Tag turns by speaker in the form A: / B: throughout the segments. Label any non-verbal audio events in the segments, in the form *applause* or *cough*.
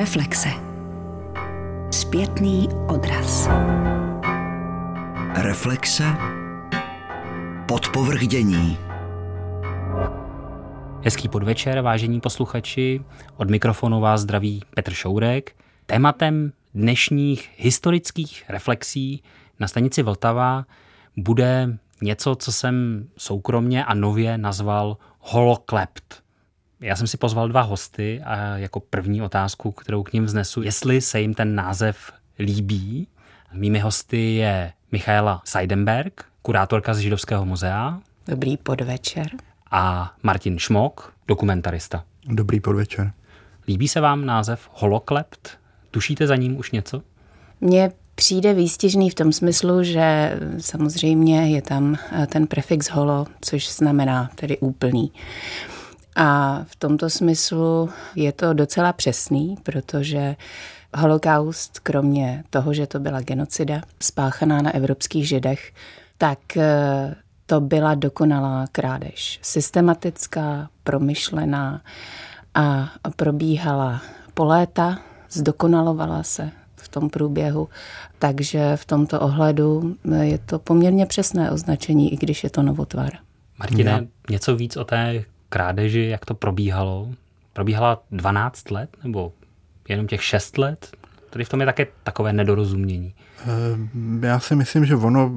A: Reflexe. Zpětný odraz.
B: Reflexe. Podpovrdění.
C: Hezký podvečer, vážení posluchači. Od mikrofonu vás zdraví Petr Šourek. Tématem dnešních historických reflexí na stanici Vltava bude něco, co jsem soukromně a nově nazval holoklept. Já jsem si pozval dva hosty a jako první otázku, kterou k ním vznesu, jestli se jim ten název líbí. Mými hosty je Michaela Seidenberg, kurátorka z Židovského muzea.
D: Dobrý podvečer.
C: A Martin Šmok, dokumentarista.
E: Dobrý podvečer.
C: Líbí se vám název holoklept? Tušíte za ním už něco?
D: Mně přijde výstižný v tom smyslu, že samozřejmě je tam ten prefix holo, což znamená tedy úplný. A v tomto smyslu je to docela přesný, protože holokaust, kromě toho, že to byla genocida spáchaná na evropských židech, tak eh, to byla dokonalá krádež. Systematická, promyšlená a probíhala po léta, zdokonalovala se v tom průběhu. Takže v tomto ohledu je to poměrně přesné označení, i když je to novotvar.
C: Martine, něco víc o té krádeži, jak to probíhalo? Probíhala 12 let nebo jenom těch 6 let? Tady v tom je také takové nedorozumění.
E: Eh, já si myslím, že ono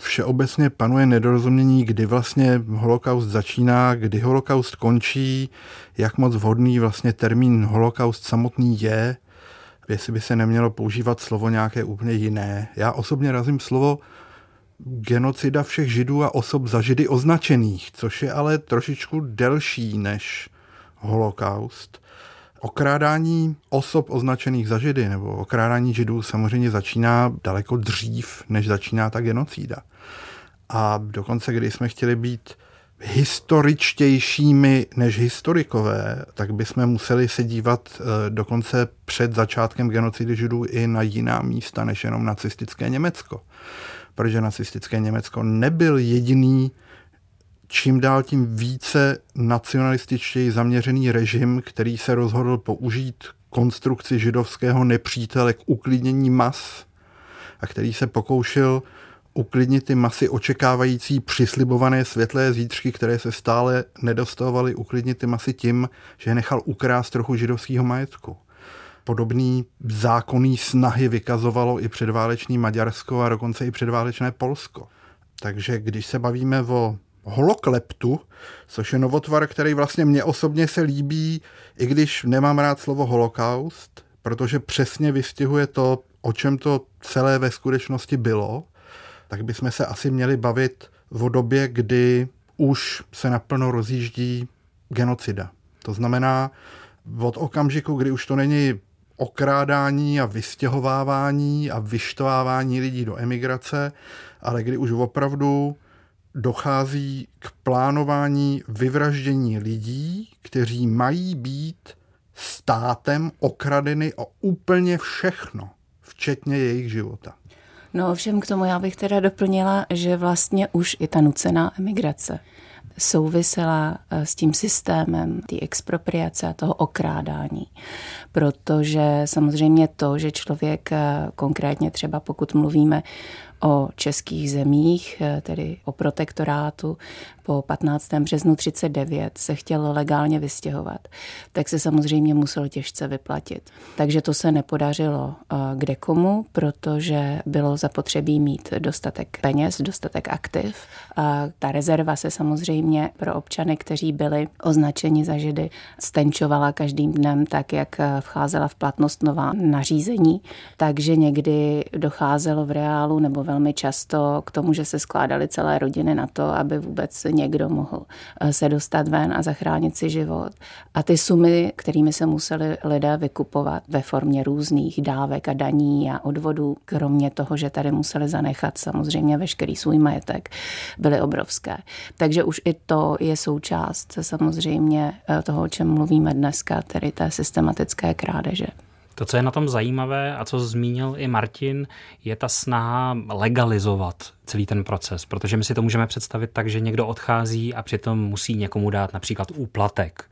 E: všeobecně panuje nedorozumění, kdy vlastně holokaust začíná, kdy holokaust končí, jak moc vhodný vlastně termín holokaust samotný je, jestli by se nemělo používat slovo nějaké úplně jiné. Já osobně razím slovo genocida všech židů a osob za židy označených, což je ale trošičku delší než holokaust. Okrádání osob označených za židy nebo okrádání židů samozřejmě začíná daleko dřív, než začíná ta genocída. A dokonce, když jsme chtěli být historičtějšími než historikové, tak bychom museli se dívat eh, dokonce před začátkem genocidy židů i na jiná místa než jenom nacistické Německo protože nacistické Německo nebyl jediný čím dál tím více nacionalističtěji zaměřený režim, který se rozhodl použít konstrukci židovského nepřítele k uklidnění mas a který se pokoušel uklidnit ty masy očekávající přislibované světlé zítřky, které se stále nedostavovaly, uklidnit ty masy tím, že je nechal ukrást trochu židovského majetku. Podobný zákonný snahy vykazovalo i předválečný Maďarsko a dokonce i předválečné Polsko. Takže když se bavíme o holokleptu, což je novotvar, který vlastně mě osobně se líbí, i když nemám rád slovo holokaust, protože přesně vystihuje to, o čem to celé ve skutečnosti bylo, tak bychom se asi měli bavit o době, kdy už se naplno rozjíždí genocida. To znamená, od okamžiku, kdy už to není okrádání a vystěhovávání a vyštvávání lidí do emigrace, ale kdy už opravdu dochází k plánování vyvraždění lidí, kteří mají být státem okradeny o úplně všechno, včetně jejich života.
D: No ovšem k tomu já bych teda doplnila, že vlastně už i ta nucená emigrace souvisela eh, s tím systémem té expropriace a toho okrádání. Protože samozřejmě to, že člověk eh, konkrétně třeba pokud mluvíme o českých zemích, eh, tedy o protektorátu, po 15. březnu 39 se chtěl legálně vystěhovat, tak se samozřejmě musel těžce vyplatit. Takže to se nepodařilo eh, kde komu, protože bylo zapotřebí mít dostatek peněz, dostatek aktiv. A ta rezerva se samozřejmě pro občany, kteří byli označeni za židy, stenčovala každým dnem tak, jak eh, vcházela v platnost nová nařízení. Takže někdy docházelo v reálu nebo velmi často k tomu, že se skládaly celé rodiny na to, aby vůbec někdo mohl eh, se dostat ven a zachránit si život. A ty sumy, kterými se museli lidé vykupovat ve formě různých dávek a daní a odvodů, kromě toho, že tady museli zanechat samozřejmě veškerý svůj majetek, byly obrovské. Takže už i to je součást samozřejmě eh, toho, o čem mluvíme dneska, tedy té systematické krádeže.
C: To, co je na tom zajímavé a co zmínil i Martin, je ta snaha legalizovat celý ten proces, protože my si to můžeme představit tak, že někdo odchází a přitom musí někomu dát například úplatek.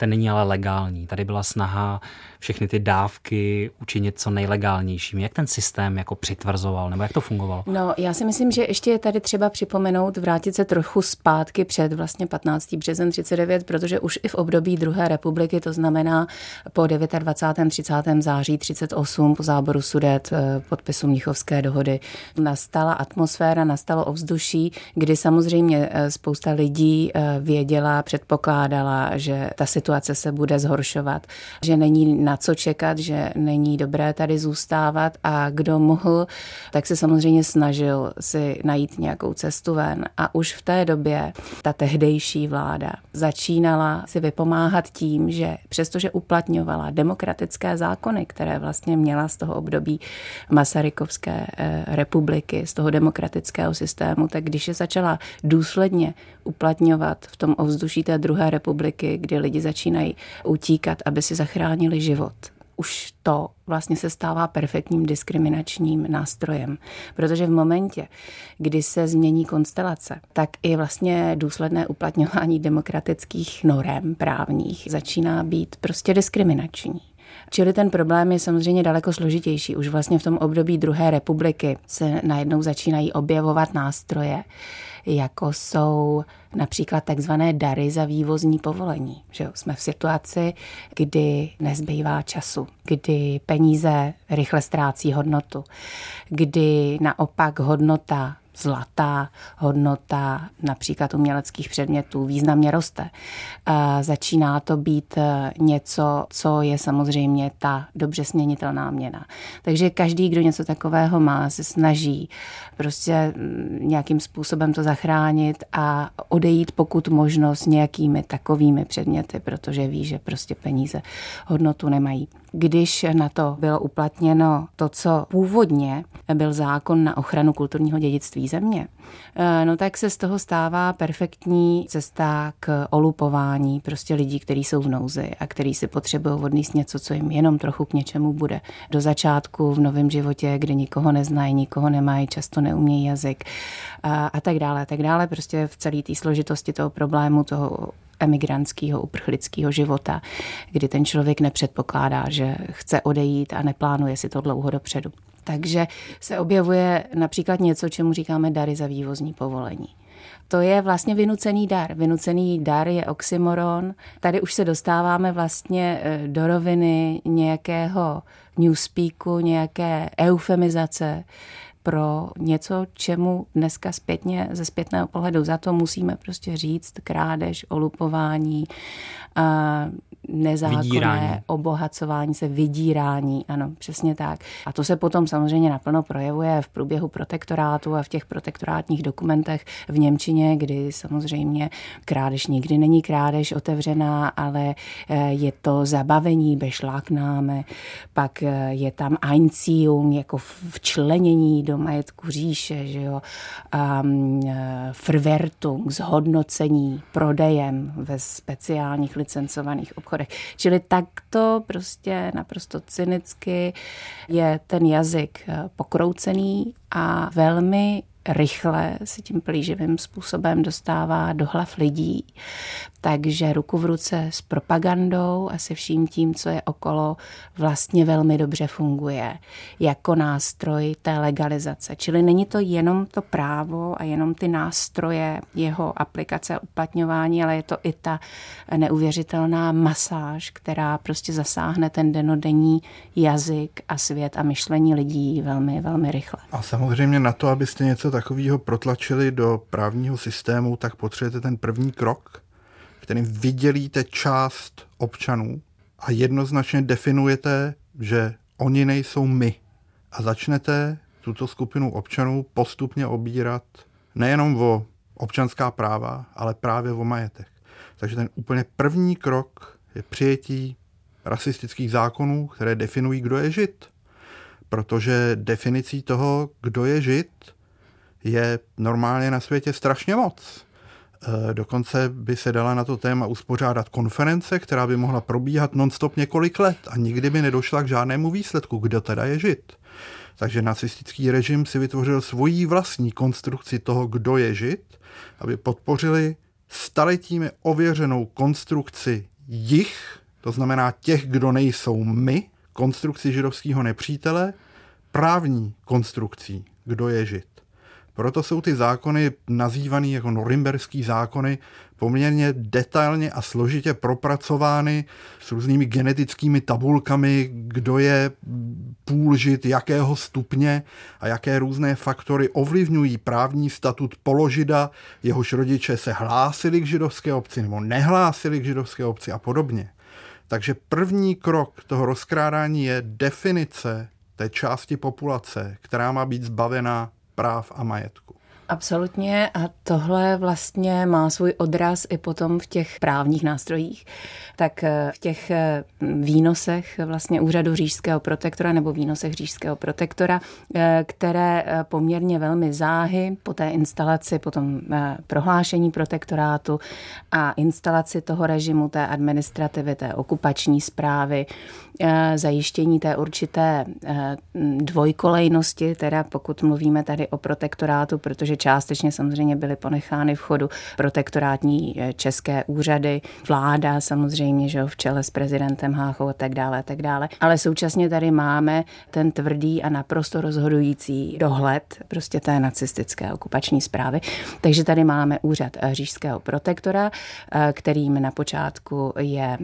C: Ten není ale legální. Tady byla snaha všechny ty dávky učinit co nejlegálnějším. Jak ten systém jako přitvrzoval, nebo jak to fungovalo?
D: No, já si myslím, že ještě je tady třeba připomenout, vrátit se trochu zpátky před vlastně 15. březen 39, protože už i v období druhé republiky, to znamená po 29. 30. září 38, po záboru Sudet, eh, podpisu Mnichovské dohody, nastala atmosféra, nastalo ovzduší, kdy samozřejmě eh, spousta lidí eh, věděla, předpokládala, že ta situace se bude zhoršovat, že není na co čekat, že není dobré tady zůstávat a kdo mohl, tak se samozřejmě snažil si najít nějakou cestu ven. A už v té době ta tehdejší vláda začínala si vypomáhat tím, že přestože uplatňovala demokratické zákony, které vlastně měla z toho období Masarykovské eh, republiky, z toho demokratického systému, tak když je začala důsledně uplatňovat v tom ovzduší té druhé republiky, kdy lidi začínají utíkat, aby si zachránili život, už to vlastně se stává perfektním diskriminačním nástrojem. Protože v momentě, kdy se změní konstelace, tak i vlastně důsledné uplatňování demokratických norem právních začíná být prostě diskriminační. Čili ten problém je samozřejmě daleko složitější. Už vlastně v tom období druhé republiky se najednou začínají objevovat nástroje, jako jsou například takzvané dary za vývozní povolení. Že? Jsme v situaci, kdy nezbývá času, kdy peníze rychle ztrácí hodnotu, kdy naopak hodnota zlatá hodnota například uměleckých předmětů významně roste. Začíná to být e, něco, co je samozřejmě ta dobře směnitelná měna. Takže každý, kdo něco takového má, se snaží prostě mm, nějakým způsobem to zachránit a odejít pokud možno s nějakými takovými předměty, protože ví, že prostě peníze hodnotu nemají. Když na to bylo uplatněno to, co původně byl zákon na ochranu kulturního dědictví země, eh, no tak se z toho stává perfektní cesta k olupování prostě lidí, kteří jsou v nouzi a kteří si potřebují odníst něco, co jim jenom trochu k něčemu bude. Do začátku v novém životě, kde nikoho neznají, nikoho nemají, často neumějí jazyk a, a tak dále, a tak dále. Prostě v celé té složitosti toho problému, toho emigrantského, uprchlického života, kdy ten člověk nepředpokládá, že chce odejít a neplánuje si to dlouho dopředu. Takže se objevuje například něco, čemu říkáme dary za vývozní povolení. To je vlastně vynucený dar. Vynucený dar je oxymoron. Tady už se dostáváme vlastně eh, do roviny nějakého newspeaku, nějaké eufemizace, pro něco, čemu dneska zpětně ze zpětného pohledu za to musíme prostě říct krádež, olupování, nezákonné vydírání. obohacování se, vydírání, ano, přesně tak. A to se potom samozřejmě naplno projevuje v průběhu protektorátu a v těch protektorátních dokumentech v Němčině, kdy samozřejmě krádež nikdy není krádež otevřená, ale eh, je to zabavení beschlagnahme, pak eh, je tam Einziehung jako včlenění do majetku říše, že jo, um, Verwertung, zhodnocení prodejem ve speciálních licencovaných obchodech. Čili takto prostě naprosto cynicky je ten jazyk eh, pokroucený a velmi rychle se tím plíživým způsobem dostává do hlav lidí. Takže ruku v ruce s propagandou a se vším tím, co je okolo, vlastně velmi dobře funguje jako nástroj té legalizace. Čili není to jenom to právo a jenom ty nástroje jeho aplikace a uplatňování, ale je to i ta neuvěřitelná masáž, která prostě zasáhne ten denodenní jazyk a svět a myšlení lidí velmi, velmi rychle.
E: A samozřejmě na to, abyste něco takového protlačili do právního systému, tak potřebujete ten první krok, kterým vydělíte část občanů a jednoznačně definujete, že oni nejsou my. A začnete tuto skupinu občanů postupně obírat nejenom o občanská práva, ale právě o majetek. Takže ten úplně první krok je přijetí rasistických zákonů, které definují, kdo je žid. Protože definicí toho, kdo je žid, je normálně na světě strašně moc. E, dokonce by se dala na to téma uspořádat konference, která by mohla probíhat nonstop několik let a nikdy by nedošla k žádnému výsledku, kdo teda je žid. Takže nacistický režim si vytvořil svoji vlastní konstrukci toho, kdo je žid, aby podpořili staletími ověřenou konstrukci jich, to znamená těch, kdo nejsou my, konstrukci židovského nepřítele, právní konstrukcí, kdo je žid. Proto jsou ty zákony nazývané jako norimberský zákony poměrně detailně a složitě propracovány s různými genetickými tabulkami, kdo je půlžit, jakého stupně a jaké různé faktory ovlivňují právní statut položida, jehož rodiče se hlásili k židovské obci nebo nehlásili k židovské obci a podobně. Takže první krok toho rozkrádání je definice té části populace, která má být zbavená práv a majetku.
D: Absolutně a tohle vlastně má svůj odraz i potom v těch právních nástrojích. Tak eh, v těch eh, výnosech vlastně úřadu říšského protektora nebo výnosech říšského protektora, eh, které poměrně velmi záhy po té instalaci, po tom prohlášení protektorátu a instalaci toho režimu, té administrativy, té okupační zprávy, zajištění té určité dvojkolejnosti, teda pokud mluvíme tady o protektorátu, protože částečně samozřejmě byly ponechány v chodu protektorátní eh, české úřady, vláda samozřejmě, že v čele s prezidentem Háchou a tak dále, a tak dále. Ale současně tady máme ten tvrdý a naprosto rozhodující dohled prostě té nacistické okupační zprávy. Takže tady máme úřad eh, říšského protektora, eh, kterým na počátku je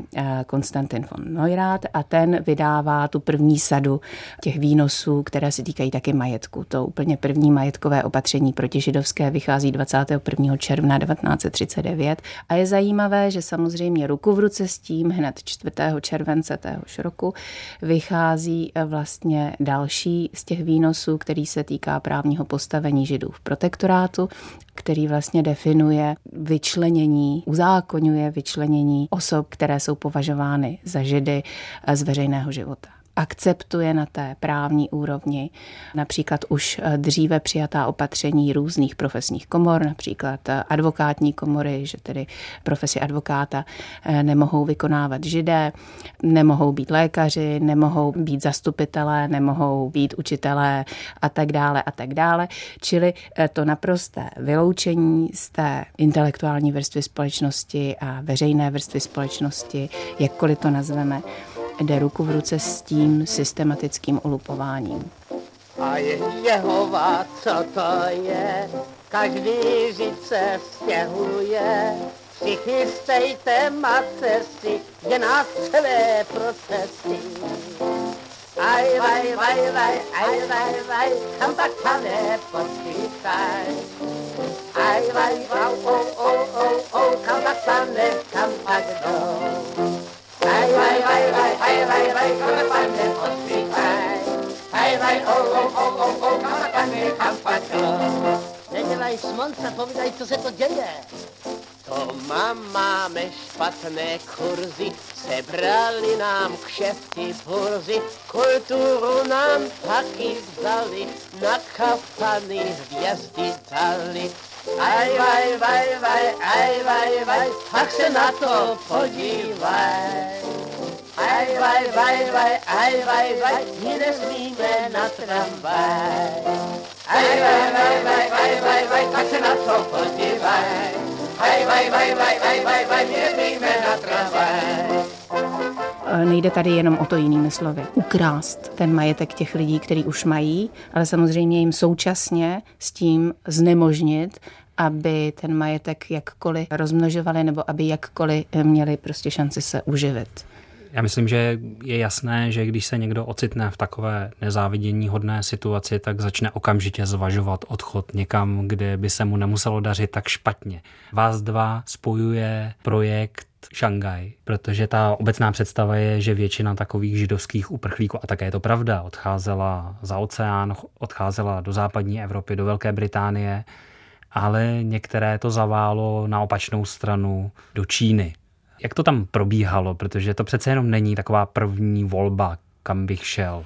D: Konstantin von Neurath a ten vydává tu první sadu těch výnosů, které se týkají taky majetku. To úplně první majetkové opatření proti židovské vychází 21. června 1939 a je zajímavé, že samozřejmě ruku v ruce s tím hned 4. července téhož roku vychází vlastně další z těch výnosů, který se týká právního postavení židů v protektorátu který vlastně definuje vyčlenění, uzákonňuje vyčlenění osob, které jsou považovány za židy z veřejného života akceptuje na té právní úrovni například už eh, dříve přijatá opatření různých profesních komor, například eh, advokátní komory, že tedy profesi advokáta eh, nemohou vykonávat židé, nemohou být lékaři, nemohou být zastupitelé, nemohou být učitelé a tak dále a tak dále. Čili to naprosté vyloučení z té intelektuální vrstvy společnosti a veřejné vrstvy společnosti, jakkoliv to nazveme, jde ruku v ruce s tím systematickým ulupováním.
F: A je Jehova, co to je, každý žid se stěhuje, přichystejte macesy, je nás celé procesy. Aj, vaj, vaj, vaj, aj, vaj, vaj, kam pak pane počítaj. Aj, vaj, vaj, o, o, o, o, kam pak pane, kam pak jdou. Povídaj, co to děje. To mám, máme špatné kurzy, sebrali nám kšefty burzy, kulturu nám taky vzali, na kafany hvězdy dali. Aj, vaj, vaj, vaj, aj, vaj, vaj, tak se na to podívaj. Aj, vaj, vaj, vaj, aj, vaj, vaj, my nesmíme na tramvaj. Aj, vaj, vaj, vaj, vaj, vaj, vaj, tak se na to podívaj. Aj, vaj, vaj, vaj, aj, vaj, vaj, my nesmíme na tramvaj.
D: Nejde tady jenom o to jinými slovy. Ukrást ten majetek těch lidí, který už mají, ale samozřejmě jim současně s tím znemožnit, aby ten majetek jakkoliv rozmnožovali nebo aby jakkoliv měli prostě šanci se uživit.
C: Já myslím, že je jasné, že když se někdo ocitne v takové nezávidění hodné situaci, tak začne okamžitě zvažovat odchod někam, kde by se mu nemuselo dařit tak špatně. Vás dva spojuje projekt Šangaj, protože ta obecná představa je, že většina takových židovských uprchlíků, a také je to pravda, odcházela za oceán, odcházela do západní Evropy, do Velké Británie, ale některé to zaválo na opačnou stranu do Číny. Jak to tam probíhalo? Protože to přece jenom není taková první volba, kam bych šel.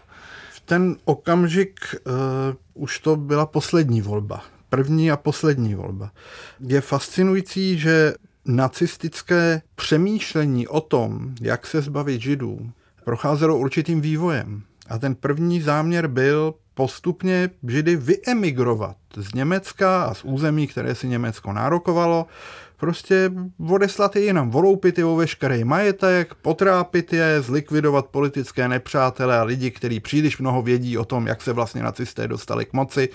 E: V ten okamžik uh, už to byla poslední volba. První a poslední volba. Je fascinující, že nacistické přemýšlení o tom, jak se zbavit židů, procházelo určitým vývojem. A ten první záměr byl postupně židy vyemigrovat z Německa a z území, které si Německo nárokovalo, prostě odeslat je jinam, oloupit je o veškerý majetek, potrápit je, zlikvidovat politické nepřátele a lidi, kteří příliš mnoho vědí o tom, jak se vlastně nacisté dostali k moci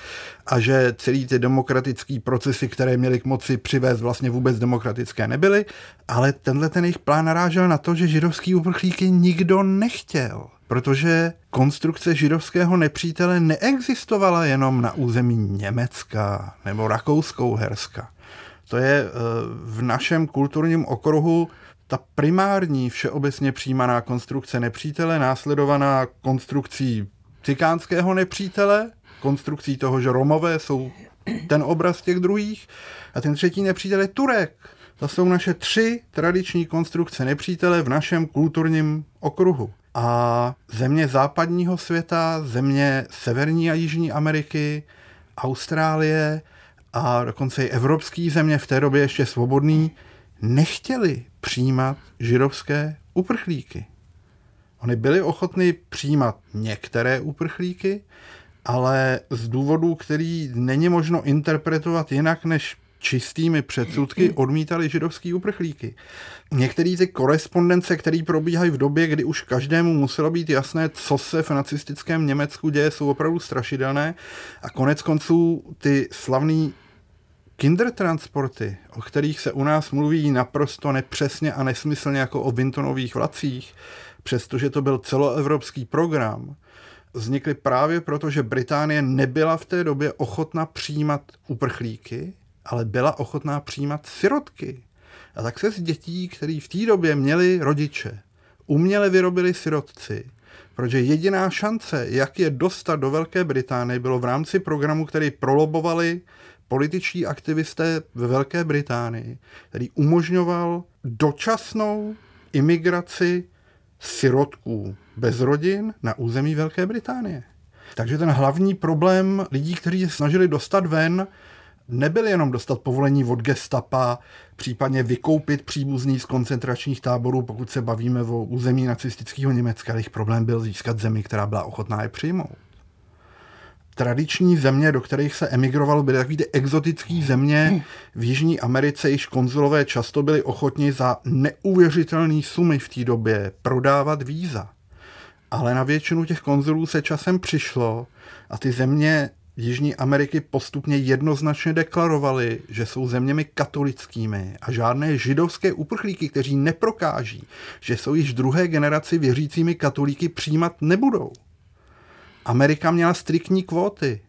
E: a že celý ty demokratické procesy, které měly k moci přivést, vlastně vůbec demokratické nebyly, ale tenhle ten jejich plán narážel na to, že židovský uprchlíky nikdo nechtěl protože konstrukce židovského nepřítele neexistovala jenom na území Německa nebo Rakouskou-Herska. To je eh, v našem kulturním okruhu ta primární všeobecně přijímaná konstrukce nepřítele, následovaná konstrukcí cikánského nepřítele, konstrukcí toho, že Romové jsou ten obraz těch druhých, a ten třetí nepřítel je Turek. To jsou naše tři tradiční konstrukce nepřítele v našem kulturním okruhu. A země západního světa, země Severní a Jižní Ameriky, Austrálie a dokonce i evropské země, v té době ještě svobodný, nechtěli přijímat židovské uprchlíky. Oni byli ochotni přijímat některé uprchlíky, ale z důvodů, který není možno interpretovat jinak než čistými předsudky odmítali židovský uprchlíky. Některé ty korespondence, které probíhají v době, kdy už každému muselo být jasné, co se v nacistickém Německu děje, jsou opravdu strašidelné. A konec konců ty slavný kindertransporty, o kterých se u nás mluví naprosto nepřesně a nesmyslně jako o Vintonových vlacích, přestože to byl celoevropský program, vznikly právě proto, že Británie nebyla v té době ochotna přijímat uprchlíky ale byla ochotná přijímat sirotky. A tak se z dětí, který v té době měli rodiče, uměle vyrobili sirotci, protože jediná šance, jak je dostat do Velké Británie, bylo v rámci programu, který prolobovali političtí aktivisté ve Velké Británii, který umožňoval dočasnou imigraci sirotků bez rodin na území Velké Británie. Takže ten hlavní problém lidí, kteří se snažili dostat ven, nebyl jenom dostat povolení od gestapa, případně vykoupit příbuzný z koncentračních táborů, pokud se bavíme o území nacistického Německa. Jejich problém byl získat zemi, která byla ochotná je přijmout. Tradiční země, do kterých se emigrovalo, byly takové ty exotické země v Jižní Americe, již konzulové často byli ochotni za neuvěřitelné sumy v té době prodávat víza. Ale na většinu těch konzulů se časem přišlo a ty země Jižní Ameriky postupně jednoznačně deklarovali, že jsou zeměmi katolickými a žádné židovské uprchlíky, kteří neprokáží, že jsou již druhé generaci věřícími katolíky, přijímat nebudou. Amerika měla striktní kvóty,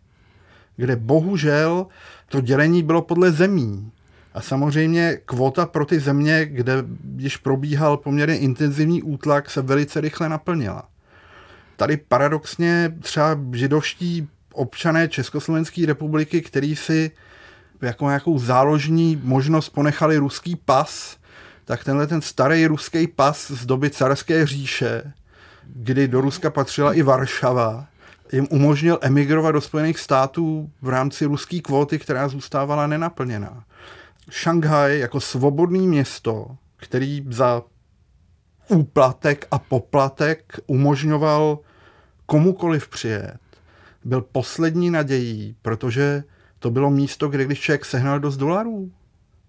E: kde bohužel to dělení bylo podle zemí. A samozřejmě kvota pro ty země, kde již probíhal poměrně intenzivní útlak, se velice rychle naplnila. Tady paradoxně třeba židovští občané Československé republiky, který si jako nějakou záložní možnost ponechali ruský pas, tak tenhle ten starý ruský pas z doby carské říše, kdy do Ruska patřila i Varšava, jim umožnil emigrovat do Spojených států v rámci ruské kvóty, která zůstávala nenaplněná. Šanghaj jako svobodný město, který za úplatek a poplatek umožňoval komukoliv přijet, byl poslední nadějí, protože to bylo místo, kde když člověk sehnal dost dolarů,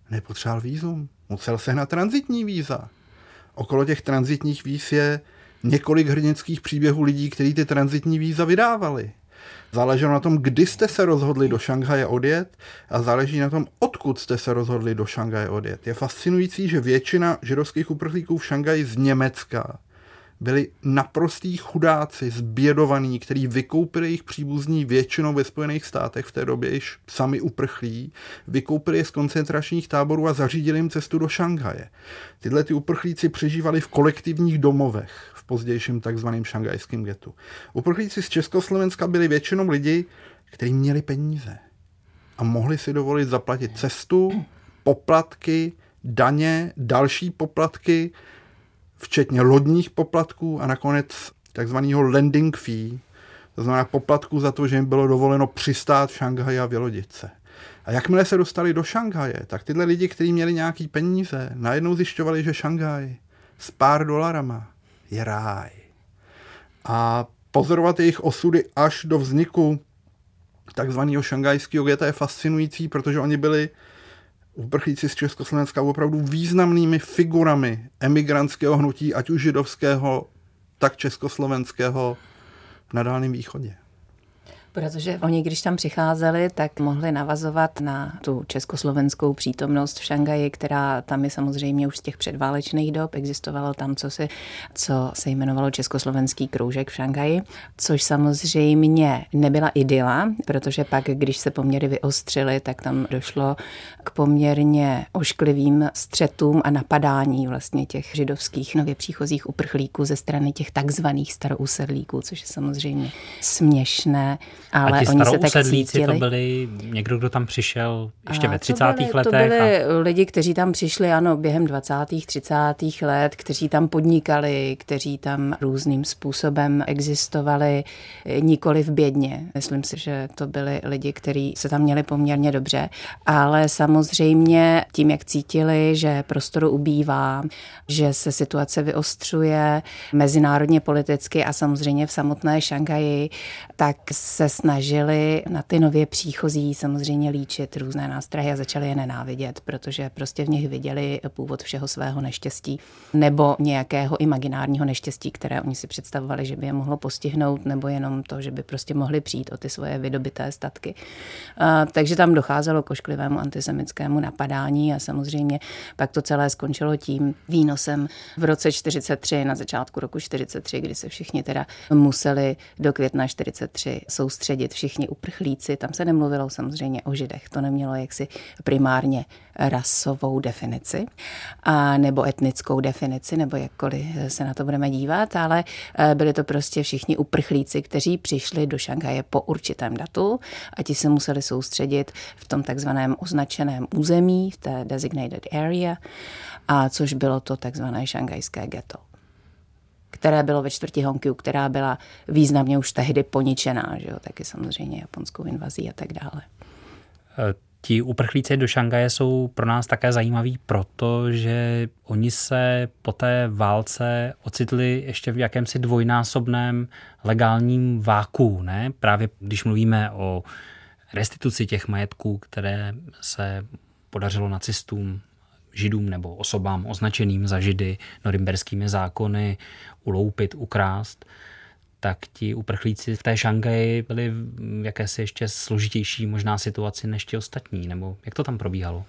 E: nepotřeboval vízum, musel sehnat transitní víza. Okolo těch transitních víz je několik hrdinských příběhů lidí, kteří ty transitní víza vydávali. Záleželo na tom, kdy jste se rozhodli do Šanghaje odjet a záleží na tom, odkud jste se rozhodli do Šanghaje odjet. Je fascinující, že většina židovských uprchlíků v Šanghaji z Německa byli naprostý chudáci, zbědovaní, který vykoupili jejich příbuzní většinou ve Spojených státech v té době již sami uprchlí, vykoupili je z koncentračních táborů a zařídili jim cestu do Šanghaje. Tyhle ty uprchlíci přežívali v kolektivních domovech pozdějším takzvaném šangajském getu. Uprchlíci z Československa byli většinou lidi, kteří měli peníze a mohli si dovolit zaplatit cestu, poplatky, daně, další poplatky, včetně lodních poplatků a nakonec takzvaného landing fee, to znamená poplatku za to, že jim bylo dovoleno přistát v Šanghaji a vylodit se. A jakmile se dostali do Šanghaje, tak tyhle lidi, kteří měli nějaký peníze, najednou zjišťovali, že Šanghaj s pár dolarama je ráj. A pozorovat jejich osudy až do vzniku takzvaného šanghajského geta je fascinující, protože oni byli uprchlíci z Československa opravdu významnými figurami emigrantského hnutí, ať už židovského, tak československého na Dálném východě.
D: Protože oni, když tam přicházeli, tak mohli navazovat na tu československou přítomnost v Šangaji, která tam je samozřejmě už z těch předválečných dob. Existovalo tam, co se, co se jmenovalo Československý kroužek v Šangaji, což samozřejmě nebyla idyla, protože pak, když se poměry vyostřily, tak tam došlo k poměrně ošklivým střetům a napadání vlastně těch židovských nově příchozích uprchlíků ze strany těch takzvaných starousedlíků, což je samozřejmě směšné. Ale
C: a ti
D: oni se tak
C: cítili. to byli někdo, kdo tam přišel ještě a ve 30.
D: To byli,
C: letech?
D: To byli a... lidi, kteří tam přišli, ano, během 20. 30. let, kteří tam podnikali, kteří tam různým způsobem existovali, nikoli v bědně. Myslím si, že to byli lidi, kteří se tam měli poměrně dobře, ale samozřejmě tím, jak cítili, že prostoru ubývá, že se situace vyostřuje mezinárodně politicky a samozřejmě v samotné Šanghaji, tak se snažili na ty nově příchozí samozřejmě líčit různé nástrahy a začali je nenávidět, protože prostě v nich viděli původ všeho svého neštěstí nebo nějakého imaginárního neštěstí, které oni si představovali, že by je mohlo postihnout, nebo jenom to, že by prostě mohli přijít o ty svoje vydobité statky. A, takže tam docházelo k ošklivému antisemitskému napadání a samozřejmě pak to celé skončilo tím výnosem v roce 43, na začátku roku 43, kdy se všichni teda museli do května 43 soustředit soustředit všichni uprchlíci. Tam se nemluvilo samozřejmě o židech, to nemělo jaksi primárně rasovou definici a nebo etnickou definici, nebo jakkoliv se na to budeme dívat, ale eh, byli to prostě všichni uprchlíci, kteří přišli do Šanghaje po určitém datu a ti se museli soustředit v tom takzvaném označeném území, v té designated area, a což bylo to takzvané šanghajské ghetto které bylo ve čtvrti Hongkiu, která byla významně už tehdy poničená, že jo, taky samozřejmě japonskou invazí a tak dále.
C: E, ti uprchlíci do Šangaje jsou pro nás také zajímaví, protože oni se po té válce ocitli ještě v jakémsi dvojnásobném legálním váku. Ne? Právě když mluvíme o restituci těch majetků, které se podařilo nacistům židům nebo osobám označeným za židy norimberskými zákony uloupit, ukrást, tak ti uprchlíci v té Šangaji byli v jakési ještě složitější možná situaci než ti ostatní, nebo jak to tam probíhalo?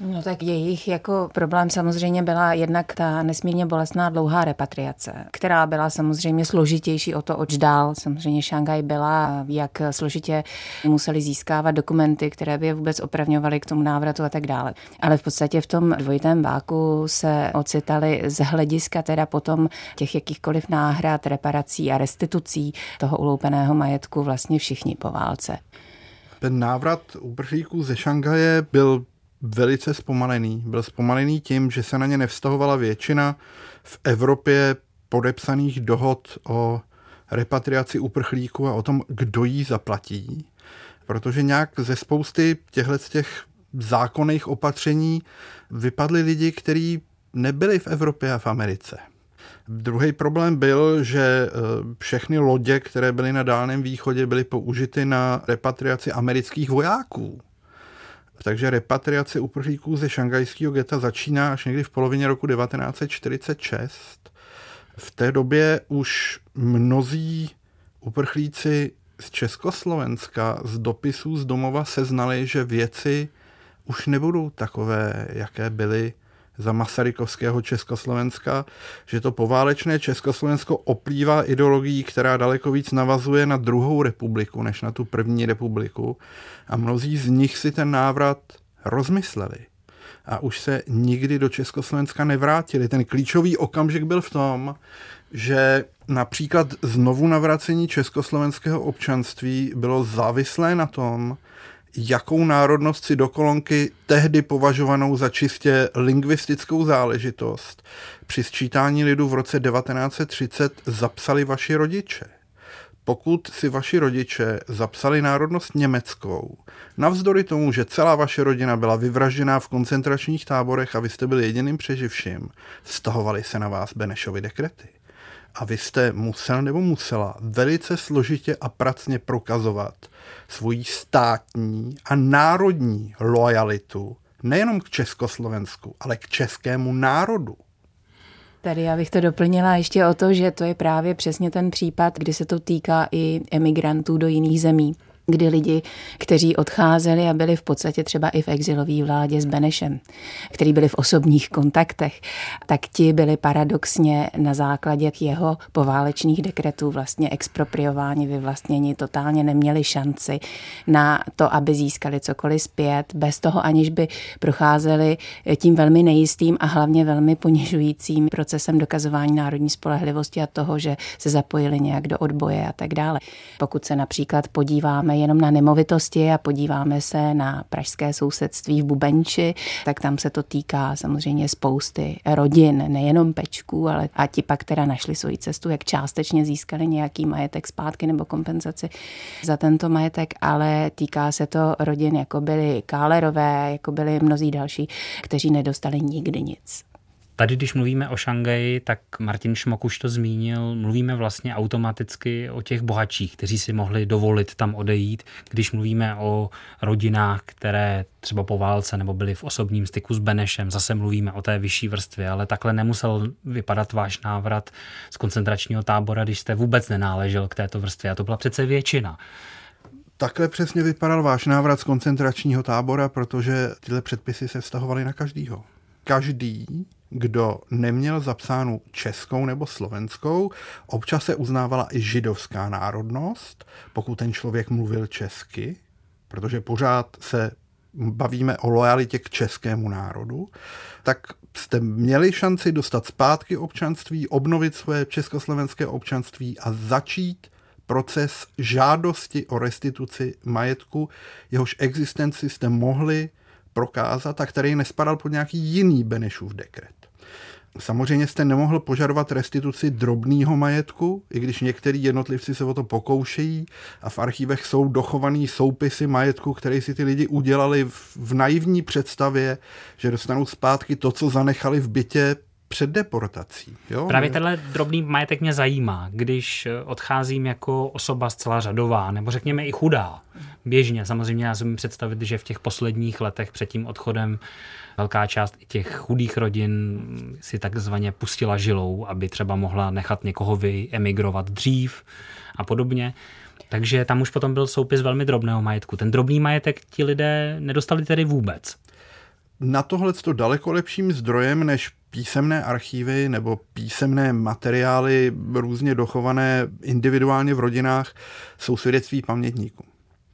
D: No tak jejich jako problém samozřejmě byla jednak ta nesmírně bolestná dlouhá repatriace, která byla samozřejmě složitější o to, oč dál. Samozřejmě Šangaj byla, jak složitě museli získávat dokumenty, které by je vůbec opravňovaly k tomu návratu a tak dále. Ale v podstatě v tom dvojitém váku se ocitali z hlediska teda potom těch jakýchkoliv náhrad, reparací a restitucí toho uloupeného majetku vlastně všichni po válce.
E: Ten návrat uprchlíků ze Šangaje byl velice zpomalený. Byl zpomalený tím, že se na ně nevztahovala většina v Evropě podepsaných dohod o repatriaci uprchlíků a o tom, kdo jí zaplatí. Protože nějak ze spousty těchto těch zákonných opatření vypadli lidi, kteří nebyli v Evropě a v Americe. Druhý problém byl, že eh, všechny lodě, které byly na Dálném východě, byly použity na repatriaci amerických vojáků. Takže repatriace uprchlíků ze šangajského geta začíná až někdy v polovině roku 1946. V té době už mnozí uprchlíci z Československa z dopisů z domova seznali, že věci už nebudou takové, jaké byly za Masarykovského Československa, že to poválečné Československo oplývá ideologií, která daleko víc navazuje na druhou republiku, než na tu první republiku. A mnozí z nich si ten návrat rozmysleli. A už se nikdy do Československa nevrátili. Ten klíčový okamžik byl v tom, že například znovu navracení československého občanství bylo závislé na tom, jakou národnost si do kolonky tehdy považovanou za čistě lingvistickou záležitost při sčítání lidu v roce 1930 zapsali vaši rodiče. Pokud si vaši rodiče zapsali národnost německou, navzdory tomu, že celá vaše rodina byla vyvražděná v koncentračních táborech a vy jste byli jediným přeživším, stahovali se na vás Benešovy dekrety. A vy jste musel nebo musela velice složitě a pracně prokazovat, svoji státní a národní lojalitu nejenom k Československu, ale k českému národu.
D: Tady já bych to doplnila ještě o to, že to je právě přesně ten případ, kdy se to týká i emigrantů do jiných zemí kdy lidi, kteří odcházeli a byli v podstatě třeba i v exilové vládě s Benešem, který byli v osobních kontaktech, tak ti byli paradoxně na základě jeho poválečných dekretů vlastně expropriováni, vyvlastněni, totálně neměli šanci na to, aby získali cokoliv zpět, bez toho aniž by procházeli tím velmi nejistým a hlavně velmi ponižujícím procesem dokazování národní spolehlivosti a toho, že se zapojili nějak do odboje a tak dále. Pokud se například podíváme jenom na nemovitosti a podíváme se na pražské sousedství v Bubenči, tak tam se to týká samozřejmě spousty rodin, nejenom pečků, ale a ti pak teda našli svoji cestu, jak částečně získali nějaký majetek zpátky nebo kompenzaci za tento majetek, ale týká se to rodin, jako byly Kálerové, jako byli mnozí další, kteří nedostali nikdy nic.
C: Tady, když mluvíme o Šangaji, tak Martin Šmok už to zmínil, mluvíme vlastně automaticky o těch bohatších, kteří si mohli dovolit tam odejít. Když mluvíme o rodinách, které třeba po válce nebo byly v osobním styku s Benešem, zase mluvíme o té vyšší vrstvě, ale takhle nemusel vypadat váš návrat z koncentračního tábora, když jste vůbec nenáležel k této vrstvě. A to byla přece většina.
E: Takhle přesně vypadal váš návrat z koncentračního tábora, protože tyhle předpisy se vztahovaly na každýho. Každý kdo neměl zapsánu českou nebo slovenskou. Občas se uznávala i židovská národnost, pokud ten člověk mluvil česky, protože pořád se bavíme o lojalitě k českému národu, tak jste měli šanci dostat zpátky občanství, obnovit své československé občanství a začít proces žádosti o restituci majetku, jehož existenci jste mohli prokázat a který nespadal pod nějaký jiný Benešův dekret. Samozřejmě jste nemohl požadovat restituci drobného majetku, i když některý jednotlivci se o to pokoušejí a v archívech jsou dochovaný soupisy majetku, které si ty lidi udělali v, naivní představě, že dostanou zpátky to, co zanechali v bytě před deportací. Jo?
C: Právě tenhle drobný majetek mě zajímá, když odcházím jako osoba zcela řadová, nebo řekněme i chudá, běžně. Samozřejmě já si představit, že v těch posledních letech před tím odchodem velká část i těch chudých rodin si takzvaně pustila žilou, aby třeba mohla nechat někoho vyemigrovat dřív a podobně. Takže tam už potom byl soupis velmi drobného majetku. Ten drobný majetek ti lidé nedostali tedy vůbec.
E: Na tohle to daleko lepším zdrojem než písemné archívy nebo písemné materiály různě dochované individuálně v rodinách jsou svědectví pamětníků.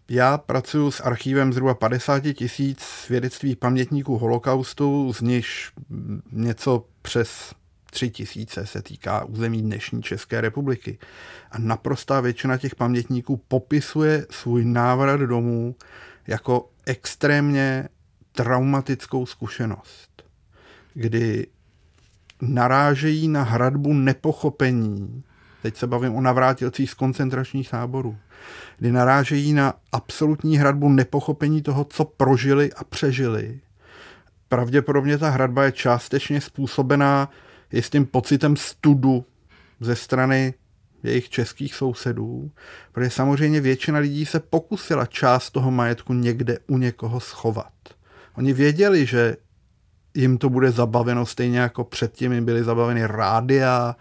E: Já pracuji s archívem zhruba 50 tisíc svědectví pamětníků holokaustu, z nichž něco přes 3 tisíce se týká území dnešní České republiky. A naprostá většina těch pamětníků popisuje svůj návrat domů jako extrémně traumatickou zkušenost, kdy narážejí na hradbu nepochopení, teď se bavím o navrátilcích z koncentračních táborů, kdy narážejí na absolutní hradbu nepochopení toho, co prožili a přežili. Pravděpodobně ta hradba je částečně způsobená jistým pocitem studu ze strany jejich českých sousedů, protože samozřejmě většina lidí se pokusila část toho majetku někde u někoho schovat. Oni věděli, že jim to bude zabaveno stejně jako předtím jim byly zabaveny rádia,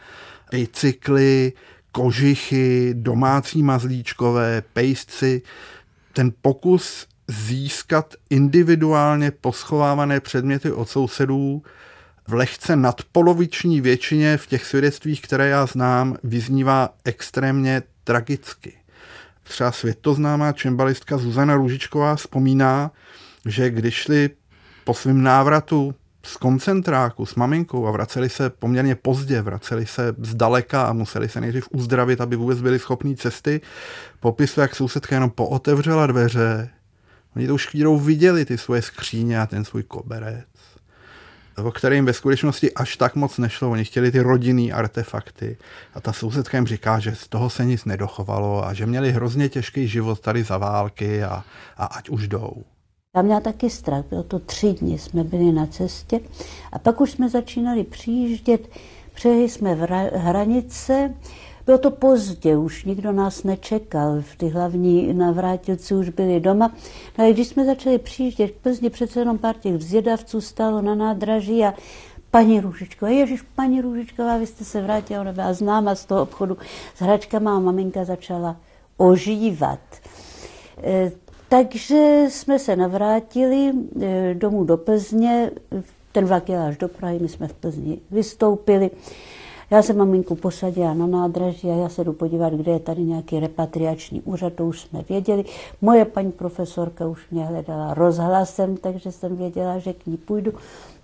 E: bicykly, kožichy, domácí mazlíčkové, pejsci. Ten pokus získat individuálně poschovávané předměty od sousedů v lehce nadpoloviční většině v těch svědectvích, které já znám, vyznívá extrémně tragicky. Třeba světoznámá čembalistka Zuzana Růžičková vzpomíná, že když šli po svém návratu z koncentráku s maminkou a vraceli se poměrně pozdě, vraceli se zdaleka a museli se nejdřív uzdravit, aby vůbec byli schopní cesty. Popisuje, jak sousedka jenom pootevřela dveře. Oni to už chvílou viděli, ty svoje skříně a ten svůj koberec, o kterým ve skutečnosti až tak moc nešlo. Oni chtěli ty rodinný artefakty. A ta sousedka jim říká, že z toho se nic nedochovalo a že měli hrozně těžký život tady za války a, a ať už jdou.
B: Já měla taky strach, bylo to tři dny, jsme byli na cestě a pak už jsme začínali přijíždět Přejeli jsme v hranice, bylo to pozdě, už nikdo nás nečekal, ty hlavní navrátilci už byli doma. No ale když jsme začali přijíždět k Plzni, přece jenom pár těch vzdědavců stálo na nádraží a paní Růžičková, ježiš, paní Růžičková, vy jste se vrátila, ona byla známa z toho obchodu s hračkama a maminka začala ožívat. Takže jsme se navrátili e, domů do Plzně, ten vlak jel až do Prahy, my jsme v Plzni vystoupili. Já jsem maminku posadila na nádraží a já se jdu podívat, kde je tady nějaký repatriační úřad, to už jsme věděli. Moje paní profesorka už mě hledala rozhlasem, takže jsem věděla, že k ní půjdu.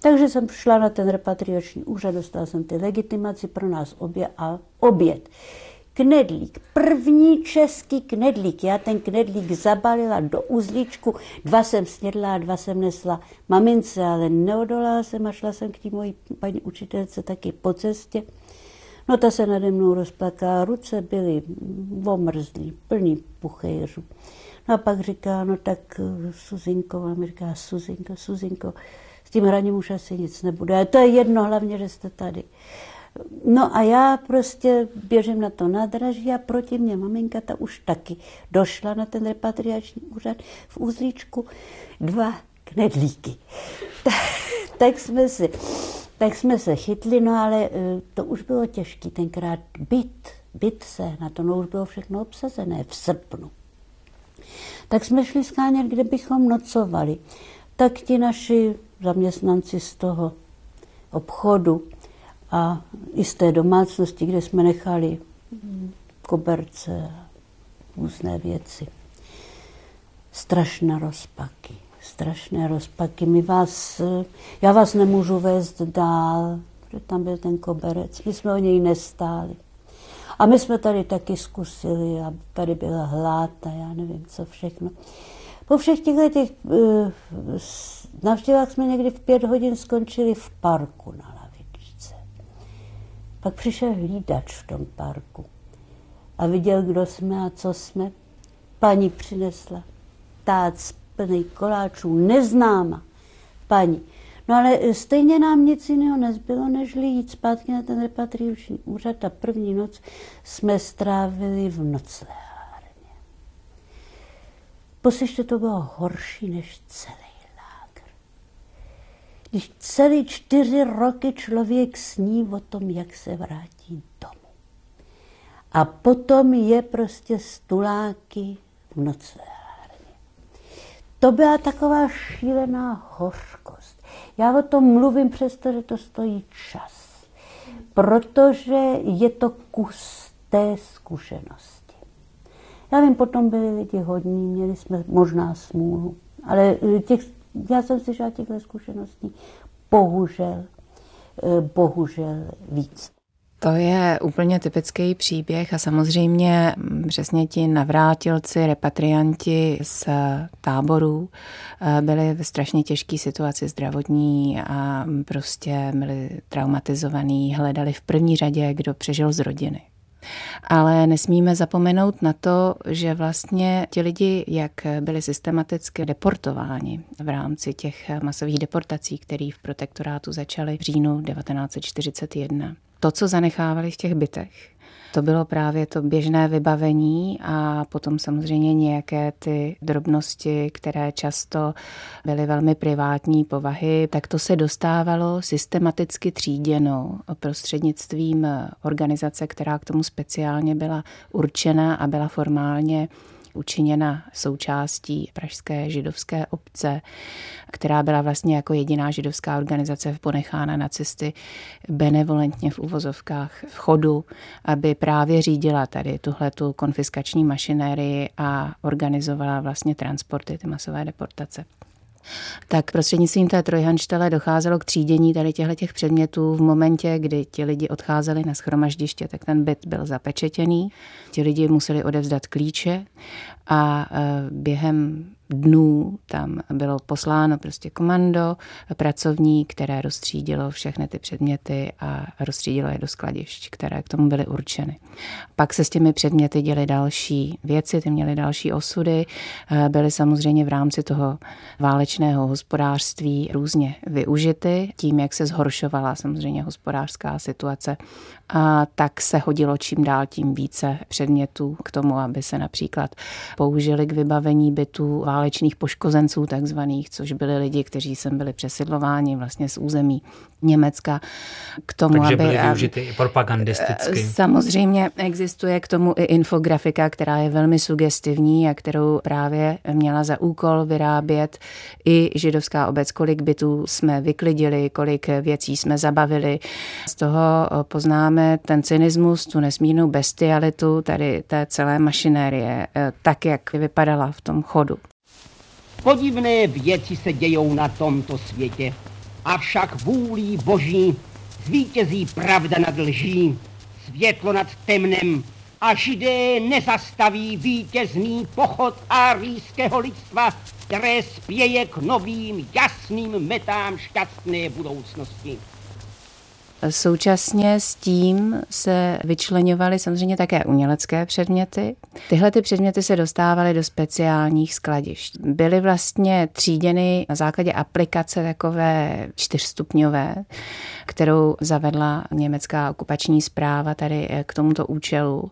B: Takže jsem šla na ten repatriační úřad, dostala jsem ty legitimaci pro nás obě a oběd. Knedlík, první český knedlík. Já ten knedlík zabalila do uzlíčku, dva jsem snědla a dva jsem nesla mamince, ale neodolala jsem a šla jsem k té mojí paní učitelce taky po cestě. No ta se nade mnou rozplakala, ruce byly omrzlý, plný puchejřů. No a pak říká, no tak Suzinko, a mi říká, Suzinko, Suzinko, s tím hraním už asi nic nebude. A to je jedno, hlavně, že jste tady. No a já prostě běžím na to nádraží a proti mě maminka ta už taky došla na ten repatriační úřad v úzlíčku dva knedlíky. *laughs* tak, tak jsme si tak jsme se chytli, no ale eh, to už bylo těžké tenkrát byt, byt se, na to no už bylo všechno obsazené v srpnu. Tak jsme šli skánět, kde bychom nocovali. Tak ti naši zaměstnanci z toho obchodu a i z té domácnosti, kde jsme nechali koberce a různé věci. Strašné rozpaky strašné rozpaky. My vás, já vás nemůžu vést dál, protože tam byl ten koberec. My jsme o něj nestáli. A my jsme tady taky zkusili, a tady byla hlad a já nevím, co všechno. Po všech těchto těch uh, navštěvách jsme někdy v pět hodin skončili v parku na. Pak přišel hlídač v tom parku a viděl, kdo jsme a co jsme. Paní přinesla tác plný koláčů, neznáma paní. No ale stejně nám nic jiného nezbylo, než jít zpátky na ten repatriuční úřad a první noc jsme strávili v noclehárně. Poslyšte, to bylo horší než celý. Když celý čtyři roky člověk sní o tom, jak se vrátí domů. A potom je prostě stuláky v noclehárně to byla taková šílená hořkost. Já o tom mluvím přesto, že to stojí čas. Protože je to kus té zkušenosti. Já vím, potom byli lidi hodní, měli jsme možná smůlu, ale těch, já jsem žádná těchto zkušeností bohužel, eh, bohužel víc.
D: To je úplně typický příběh a samozřejmě přesně ti navrátilci, repatrianti z táborů eh, byli v strašně těžké situaci zdravotní a prostě byli traumatizovaní, hledali v první řadě, kdo přežil z rodiny. Ale nesmíme zapomenout na to, že vlastně ti lidi, jak byli systematicky deportováni v rámci těch masových deportací, které v protektorátu začaly v říjnu 1941, to, co zanechávali v těch bytech, to bylo právě to běžné vybavení a potom samozřejmě nějaké ty drobnosti, které často byly velmi privátní povahy, tak to se dostávalo systematicky tříděno prostřednictvím organizace, která k tomu speciálně byla určena a byla formálně učiněna součástí pražské židovské obce, která byla vlastně jako jediná židovská organizace ponechána na cesty benevolentně v uvozovkách v chodu, aby právě řídila tady tuhle tu konfiskační mašinérii a organizovala vlastně transporty, ty masové deportace tak prostřednictvím té trojhanštele docházelo k třídění tady těchto těch předmětů v momentě, kdy ti lidi odcházeli na schromaždiště, tak ten byt byl zapečetěný, ti lidi museli odevzdat klíče a e, během dnů tam bylo posláno prostě komando pracovní, které rozstřídilo všechny ty předměty a rozstřídilo je do skladišť, které k tomu byly určeny. Pak se s těmi předměty děly další věci, ty měly další osudy, eh, byly samozřejmě v rámci toho válečného hospodářství různě využity, tím, jak se zhoršovala samozřejmě hospodářská situace tak se hodilo čím dál tím více předmětů k tomu, aby se například použili k vybavení bytů válečných poškozenců takzvaných, což byli lidi, kteří sem byli přesidlováni vlastně z území Německa k tomu,
C: Takže
D: aby...
C: byly využity i propagandisticky.
D: Samozřejmě existuje k tomu i infografika, která je velmi sugestivní a kterou právě měla za úkol vyrábět i židovská obec, kolik bytů jsme vyklidili, kolik věcí jsme zabavili. Z toho poznáme ten cynismus, tu nesmírnou bestialitu tady té celé mašinérie, eh, tak, jak vypadala v tom chodu.
A: Podivné věci se dějou na tomto světě, avšak vůlí boží zvítězí pravda nad lží, světlo nad temnem a židé nezastaví vítězný pochod árijského lidstva, které spěje k novým jasným metám šťastné budoucnosti.
D: Současně s tím se vyčlenovaly samozřejmě také umělecké předměty. Tyhle ty předměty se dostávaly do speciálních skladišť. Byly vlastně tříděny na základě aplikace takové čtyřstupňové, kterou zavedla německá okupační zpráva tady k tomuto účelu.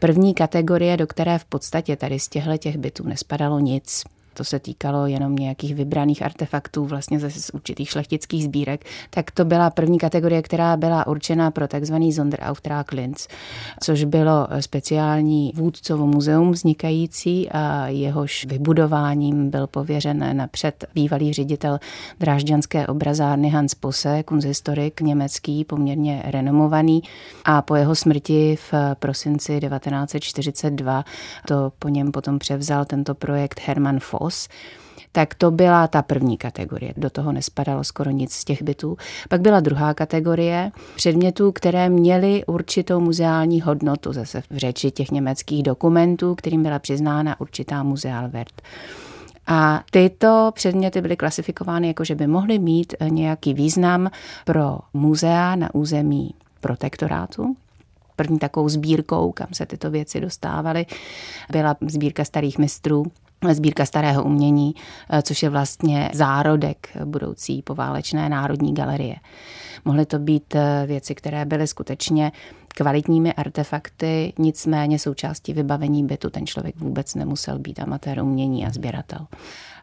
D: První kategorie, do které v podstatě tady z těchto těch bytů nespadalo nic to se týkalo jenom nějakých vybraných artefaktů vlastně ze z určitých šlechtických sbírek, tak to byla první kategorie, která byla určena pro takzvaný Sonderauftrag Linz, což bylo speciální vůdcovo muzeum vznikající a jehož vybudováním byl pověřen napřed bývalý ředitel drážďanské obrazárny Hans Posse, kunsthistorik německý, poměrně renomovaný a po jeho smrti v prosinci 1942 to po něm potom převzal tento projekt Hermann Voss, chaos, tak to byla ta první kategorie. Do toho nespadalo skoro nic z těch bytů. Pak byla druhá kategorie předmětů, které měly určitou muzeální hodnotu, zase v řeči těch německých dokumentů, kterým byla přiznána určitá muzealwert. A tyto předměty byly klasifikovány jako, že by mohly mít nějaký význam pro muzea na území protektorátu, první takovou sbírkou, kam se tyto věci dostávaly, byla sbírka starých mistrů sbírka starého umění, eh, což je vlastně zárodek budoucí poválečné národní galerie. Mohly to být eh, věci, které byly skutečně kvalitními artefakty, nicméně součástí vybavení bytu ten člověk vůbec nemusel být amatér umění a sběratel.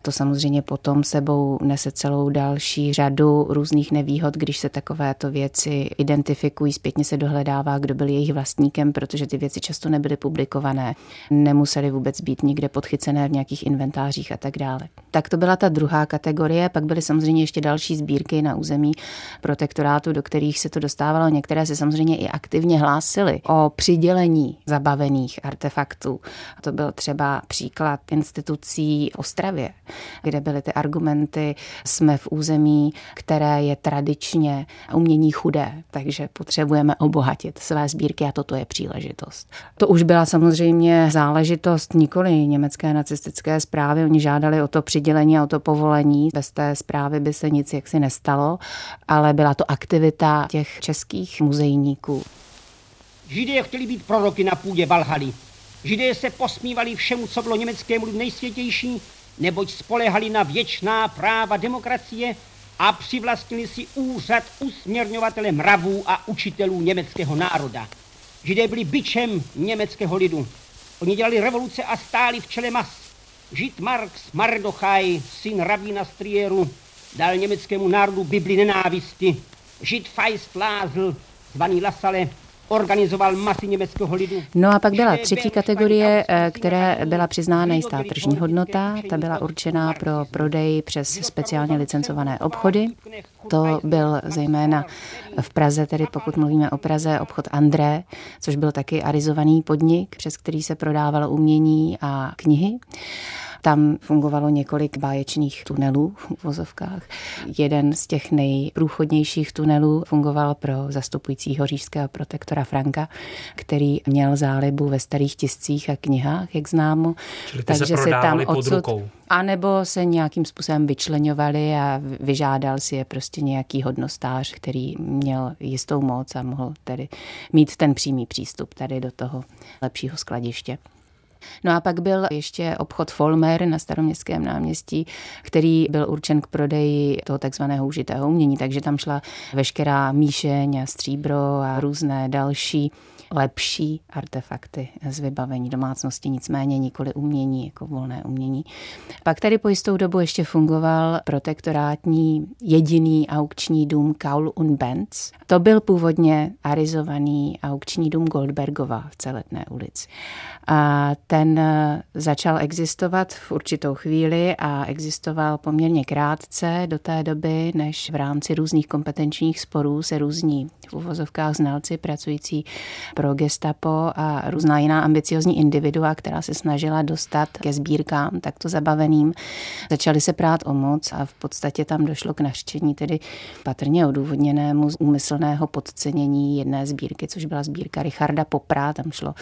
D: To samozřejmě potom sebou nese celou další řadu různých nevýhod, když se takovéto věci identifikují, zpětně se dohledává, kdo byl jejich vlastníkem, protože ty věci často nebyly publikované, nemusely vůbec být nikde podchycené v nějakých inventářích a tak dále. Tak to byla ta druhá kategorie, pak byly samozřejmě ještě další sbírky na území protektorátu, do kterých se to dostávalo. Některé se samozřejmě i aktivně hlásily o přidělení zabavených artefaktů. To byl třeba příklad institucí v Ostravě, kde byly ty argumenty, jsme v území, které je tradičně umění chudé, takže potřebujeme obohatit své sbírky a toto je příležitost. To už byla samozřejmě záležitost nikoli německé nacistické zprávy, oni žádali o to přidělení a o to povolení, bez té zprávy by se nic jaksi nestalo, ale byla to aktivita těch českých muzejníků.
A: Židé chtěli být proroky na půdě Valhaly. Židé se posmívali všemu, co bylo německému nejsvětější neboť spolehali na věčná práva demokracie a přivlastnili si úřad usměrňovatele mravů a učitelů německého národa. Židé byli byčem německého lidu. Oni dělali revoluce a stáli v čele mas. Žid Marx Mardochaj, syn rabína Strieru, dal německému národu Bibli nenávisti. Žid Feist Lázl, zvaný Lasale, organizoval masy německého lidu.
D: No a pak byla třetí kategorie, eh, které byla přiznána jistá tržní hodnota. Ta byla určená pro prodej přes speciálně licencované obchody. To byl zejména v Praze, tedy pokud mluvíme o Praze, obchod André, což byl taky arizovaný podnik, přes který se prodávalo umění a knihy. Tam fungovalo několik báječných tunelů v vozovkách. Jeden z těch nejprůchodnějších tunelů fungoval pro zastupujícího říšského protektora Franka, který měl zálibu ve starých tiscích a knihách, jak známo.
C: Čili Takže se, se tam odsud, rukou.
D: A nebo se nějakým způsobem vyčlenovali a vyžádal si je prostě nějaký hodnostář, který měl jistou moc a mohl tedy mít ten přímý přístup tady do toho lepšího skladiště. No a pak byl ještě obchod Folmer na staroměstském náměstí, který byl určen k prodeji toho takzvaného užitého umění, takže tam šla veškerá míšeň a stříbro a různé další lepší artefakty z vybavení domácnosti, nicméně nikoli umění, jako volné umění. Pak tady po jistou dobu ještě fungoval protektorátní jediný aukční dům Kaul und Benz. To byl původně arizovaný aukční dům Goldbergova v Celetné ulici. A ten začal existovat v určitou chvíli a existoval poměrně krátce do té doby, než v rámci různých kompetenčních sporů se různí v uvozovkách znalci pracující pro gestapo a různá jiná ambiciozní individua, která se snažila dostat ke sbírkám takto zabaveným. Začali se prát o moc a v podstatě tam došlo k nařčení tedy patrně odůvodněnému z úmyslného podcenění jedné sbírky, což byla sbírka Richarda Popra. Tam šlo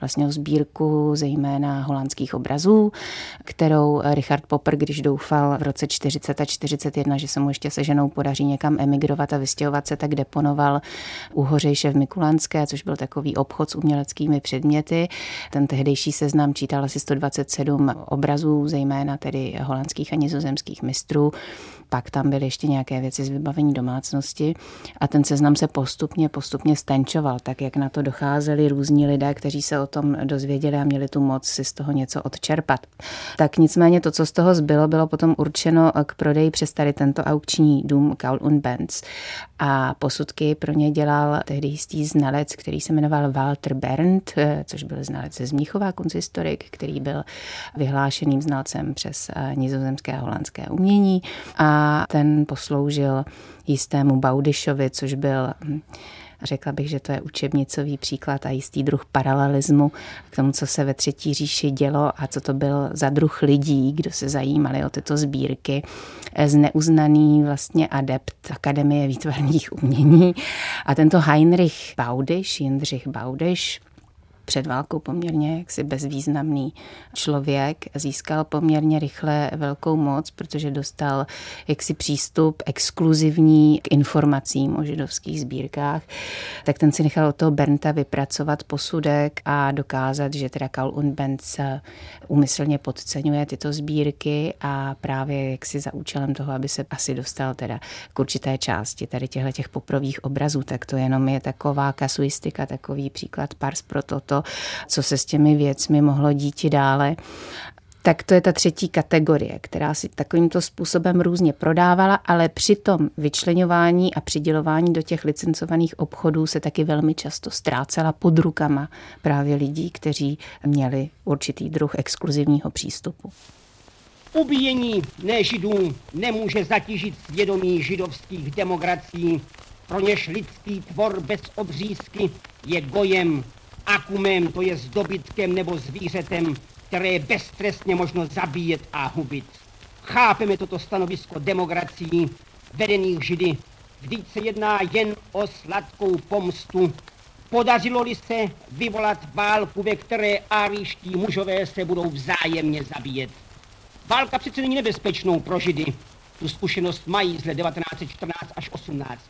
D: vlastně o sbírku zejména holandských obrazů, kterou Richard Popper, když doufal v roce 40 a 41, že se mu ještě se ženou podaří někam emigrovat a vystěhovat se, tak deponoval u Hořejše v Mikulanské, což byl takový obchod s uměleckými předměty. Ten tehdejší seznam čítal asi 127 obrazů, zejména tedy holandských a nizozemských mistrů. Pak tam byly ještě nějaké věci z vybavení domácnosti a ten seznam se postupně, postupně stenčoval, tak jak na to docházeli různí lidé, kteří se o tom dozvěděli a měli tu moc si z toho něco odčerpat. Tak nicméně to, co z toho zbylo, bylo potom určeno k prodeji přes tady tento aukční dům Kaul und Benz a posudky pro ně dělal tehdy jistý znalec, který se jmenoval Walter Berndt, což byl znalec ze Zmíchová konzistorik, který byl vyhlášeným znalcem přes nizozemské a holandské umění a ten posloužil jistému Baudišovi, což byl hm, Řekla bych, že to je učebnicový příklad a jistý druh paralelismu k tomu, co se ve Třetí říši dělo a co to byl za druh lidí, kdo se zajímali o tyto sbírky. Zneuznaný vlastně adept Akademie výtvarných umění. A tento Heinrich Baudiš, Jindřich Baudiš, před válkou poměrně jaksi bezvýznamný člověk, získal poměrně rychle velkou moc, protože dostal jaksi přístup exkluzivní k informacím o židovských sbírkách, tak ten si nechal od toho Bernta vypracovat posudek a dokázat, že teda Kaul und Benz úmyslně podceňuje tyto sbírky a právě jaksi za účelem toho, aby se asi dostal teda k určité části tady těchto těch poprových obrazů, tak to jenom je taková kasuistika, takový příklad pars pro toto, co se s těmi věcmi mohlo díti dále. Tak to je ta třetí kategorie, která si takovýmto způsobem různě prodávala, ale při tom vyčlenování a přidělování do těch licencovaných obchodů se taky velmi často ztrácela pod rukama právě lidí, kteří měli určitý druh exkluzivního přístupu.
A: Ubíjení nežidů nemůže zatížit svědomí židovských demokracií, pro něž lidský tvor bez obřízky je gojem akumem, to je s dobytkem nebo zvířetem, které je beztrestně možno zabíjet a hubit. Chápeme toto stanovisko demokracií, vedených židy. Vždyť se jedná jen o sladkou pomstu. Podařilo-li se vyvolat válku, ve které áriští mužové se budou vzájemně zabíjet. Válka přece není nebezpečnou pro židy. Tu zkušenost mají z let 1914 až 18.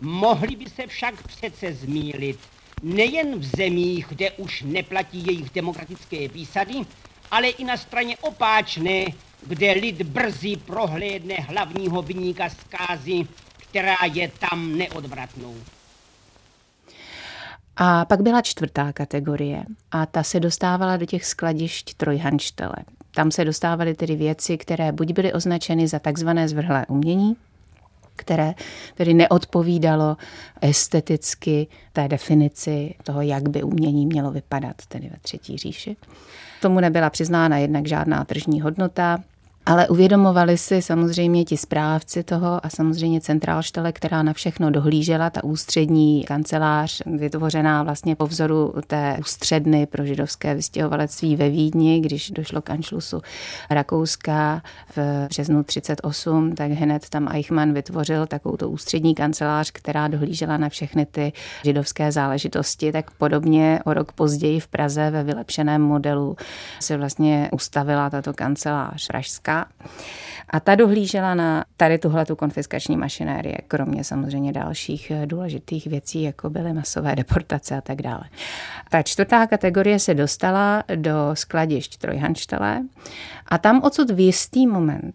A: Mohli by se však přece zmílit nejen v zemích, kde už neplatí jejich demokratické výsady, ale i na straně opáčné, kde lid brzy prohlédne hlavního vyníka zkázy, která je tam neodvratnou.
D: A pak byla čtvrtá kategorie a ta se dostávala do těch skladišť Trojhanštele. Tam se dostávaly tedy věci, které buď byly označeny za takzvané zvrhlé umění, které tedy neodpovídalo esteticky té definici toho, jak by umění mělo vypadat, tedy ve Třetí říši. Tomu nebyla přiznána jednak žádná tržní hodnota, Ale uvědomovali si samozřejmě ti správci toho a samozřejmě centrálštele, která na všechno dohlížela, ta ústřední kancelář vytvořená vlastně po vzoru té ústředny pro židovské vystěhovalectví ve Vídni, když došlo k anšlusu Rakouska v březnu 38, tak hned tam Eichmann vytvořil takovou ústřední kancelář, která dohlížela na všechny ty židovské záležitosti, tak podobně o rok později v Praze ve vylepšeném modelu se vlastně ustavila tato kancelář pražská. A ta dohlížela na tady tuhle tu konfiskační mašinérie, kromě samozřejmě dalších důležitých věcí, jako byly masové deportace a tak dále. Ta čtvrtá kategorie se dostala do skladišť Trojhanštele a tam odsud v jistý moment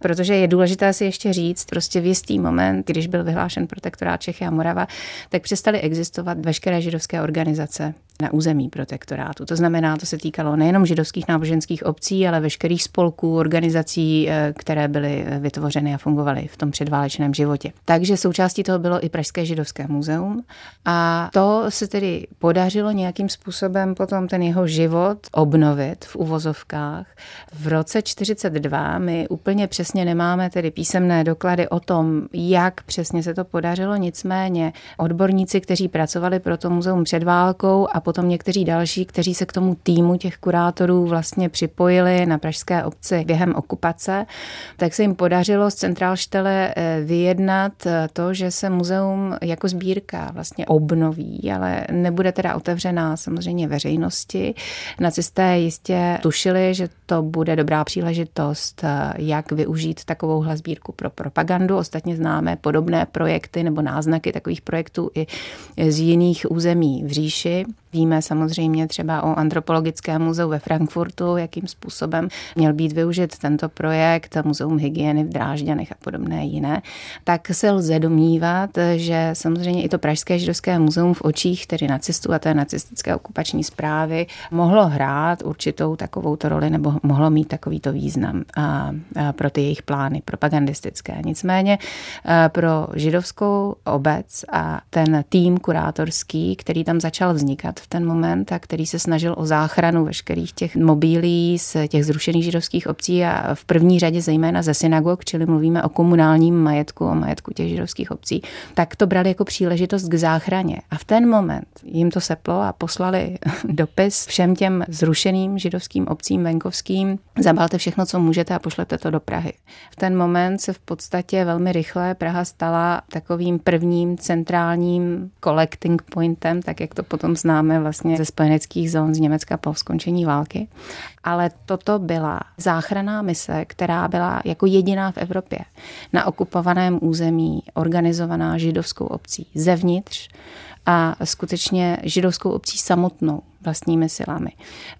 D: protože je důležité si ještě říct, prostě v jistý moment, když byl vyhlášen protektorát Čechy a Morava, tak přestaly existovat veškeré židovské organizace na území protektorátu. To znamená, to se týkalo nejenom židovských náboženských obcí, ale veškerých spolků, organizací, eh, které byly eh, vytvořeny a fungovaly v tom předválečném životě. Takže součástí toho bylo i Pražské židovské muzeum a to se tedy podařilo nějakým způsobem potom ten jeho život obnovit v uvozovkách. V roce 42 my úplně přesně nemáme tedy písemné doklady o tom, jak přesně se to podařilo, nicméně odborníci, kteří pracovali pro to muzeum před válkou a potom někteří další, kteří se k tomu týmu těch kurátorů vlastně připojili na pražské obci během okupace, tak se jim podařilo z Centrálštele eh, vyjednat eh, to, že se muzeum jako sbírka vlastně obnoví, ale nebude teda otevřená samozřejmě veřejnosti. Nacisté jistě tušili, že to bude dobrá příležitost, eh, jak využít takovouhle sbírku pro propagandu. Ostatně známe podobné projekty nebo náznaky takových projektů i z jiných území v říši. Víme samozřejmě třeba o antropologickém muzeu ve Frankfurtu, jakým způsobem měl být využit tento projekt, Muzeum hygieny v Drážďanech a podobné jiné, tak se lze domnívat, že samozřejmě i to Pražské židovské muzeum v očích tedy nacistů a té nacistické okupační zprávy mohlo hrát určitou takovou roli nebo mohlo mít takovýto význam a, a pro ty jejich plány propagandistické. Nicméně pro židovskou obec a ten tým kurátorský, který tam začal vznikat v ten moment a který se snažil o záchranu veškerých těch mobilí z těch zrušených židovských obcí a v první řadě zejména ze synagog, čili mluvíme o komunálním majetku, o majetku těch židovských obcí, tak to brali jako příležitost k záchraně. A v ten moment jim to seplo a poslali *laughs* dopis všem těm zrušeným židovským obcím venkovským, zabalte všechno, co můžete a pošlete to do Prahy. V ten moment se v podstatě velmi rychle Praha stala takovým prvním centrálním collecting pointem, tak jak to potom známe vlastně ze spojeneckých zón z Německa po skončení války. Ale toto byla záchraná mise, která byla jako jediná v Evropě na okupovaném území organizovaná židovskou obcí zevnitř a skutečně židovskou obcí samotnou vlastními silami.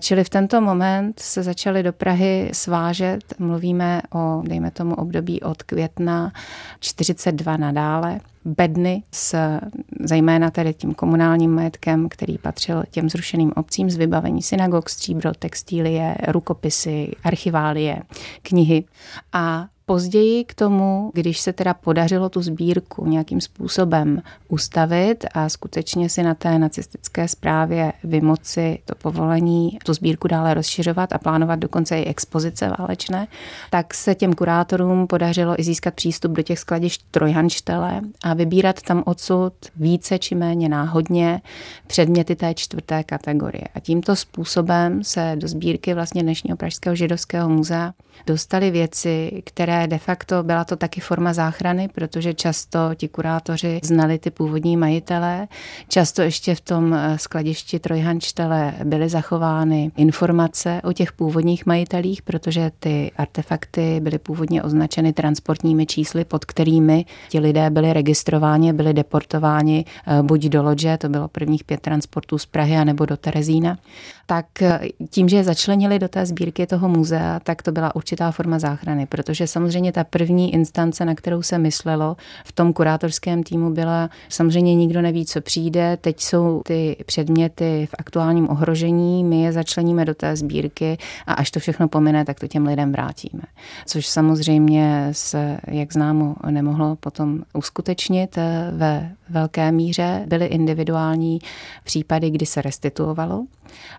D: Čili v tento moment se začaly do Prahy svážet, mluvíme o, dejme tomu, období od května 42 nadále, bedny s zejména tedy tím komunálním majetkem, který patřil těm zrušeným obcím z vybavení synagog, stříbro, textílie, rukopisy, archiválie, knihy. A Později k tomu, když se teda podařilo tu sbírku nějakým způsobem ustavit a skutečně si na té nacistické zprávě vymoci to povolení, tu sbírku dále rozšiřovat a plánovat dokonce i expozice válečné, tak se těm kurátorům podařilo i získat přístup do těch skladišť Trojhanštele a vybírat tam odsud více či méně náhodně předměty té čtvrté kategorie. A tímto způsobem se do sbírky vlastně dnešního Pražského židovského muzea dostaly věci, které de facto byla to taky forma záchrany, protože často ti kurátoři znali ty původní majitele. Často ještě v tom eh, skladišti Trojhanštele byly zachovány informace o těch původních majitelích, protože ty artefakty byly původně označeny transportními čísly, pod kterými ti lidé byli registrováni, byli deportováni eh, buď do Lodže, to bylo prvních pět transportů z Prahy, anebo do Terezína. Tak eh, tím, že je začlenili do té sbírky toho muzea, tak to byla určitá forma záchrany, protože samozřejmě samozřejmě ta první instance, na kterou se myslelo v tom kurátorském týmu byla, samozřejmě nikdo neví, co přijde, teď jsou ty předměty v aktuálním ohrožení, my je začleníme do té sbírky a až to všechno pomine, tak to těm lidem vrátíme. Což samozřejmě se, jak známo, nemohlo potom uskutečnit eh, ve velké míře. Byly individuální případy, kdy se restituovalo,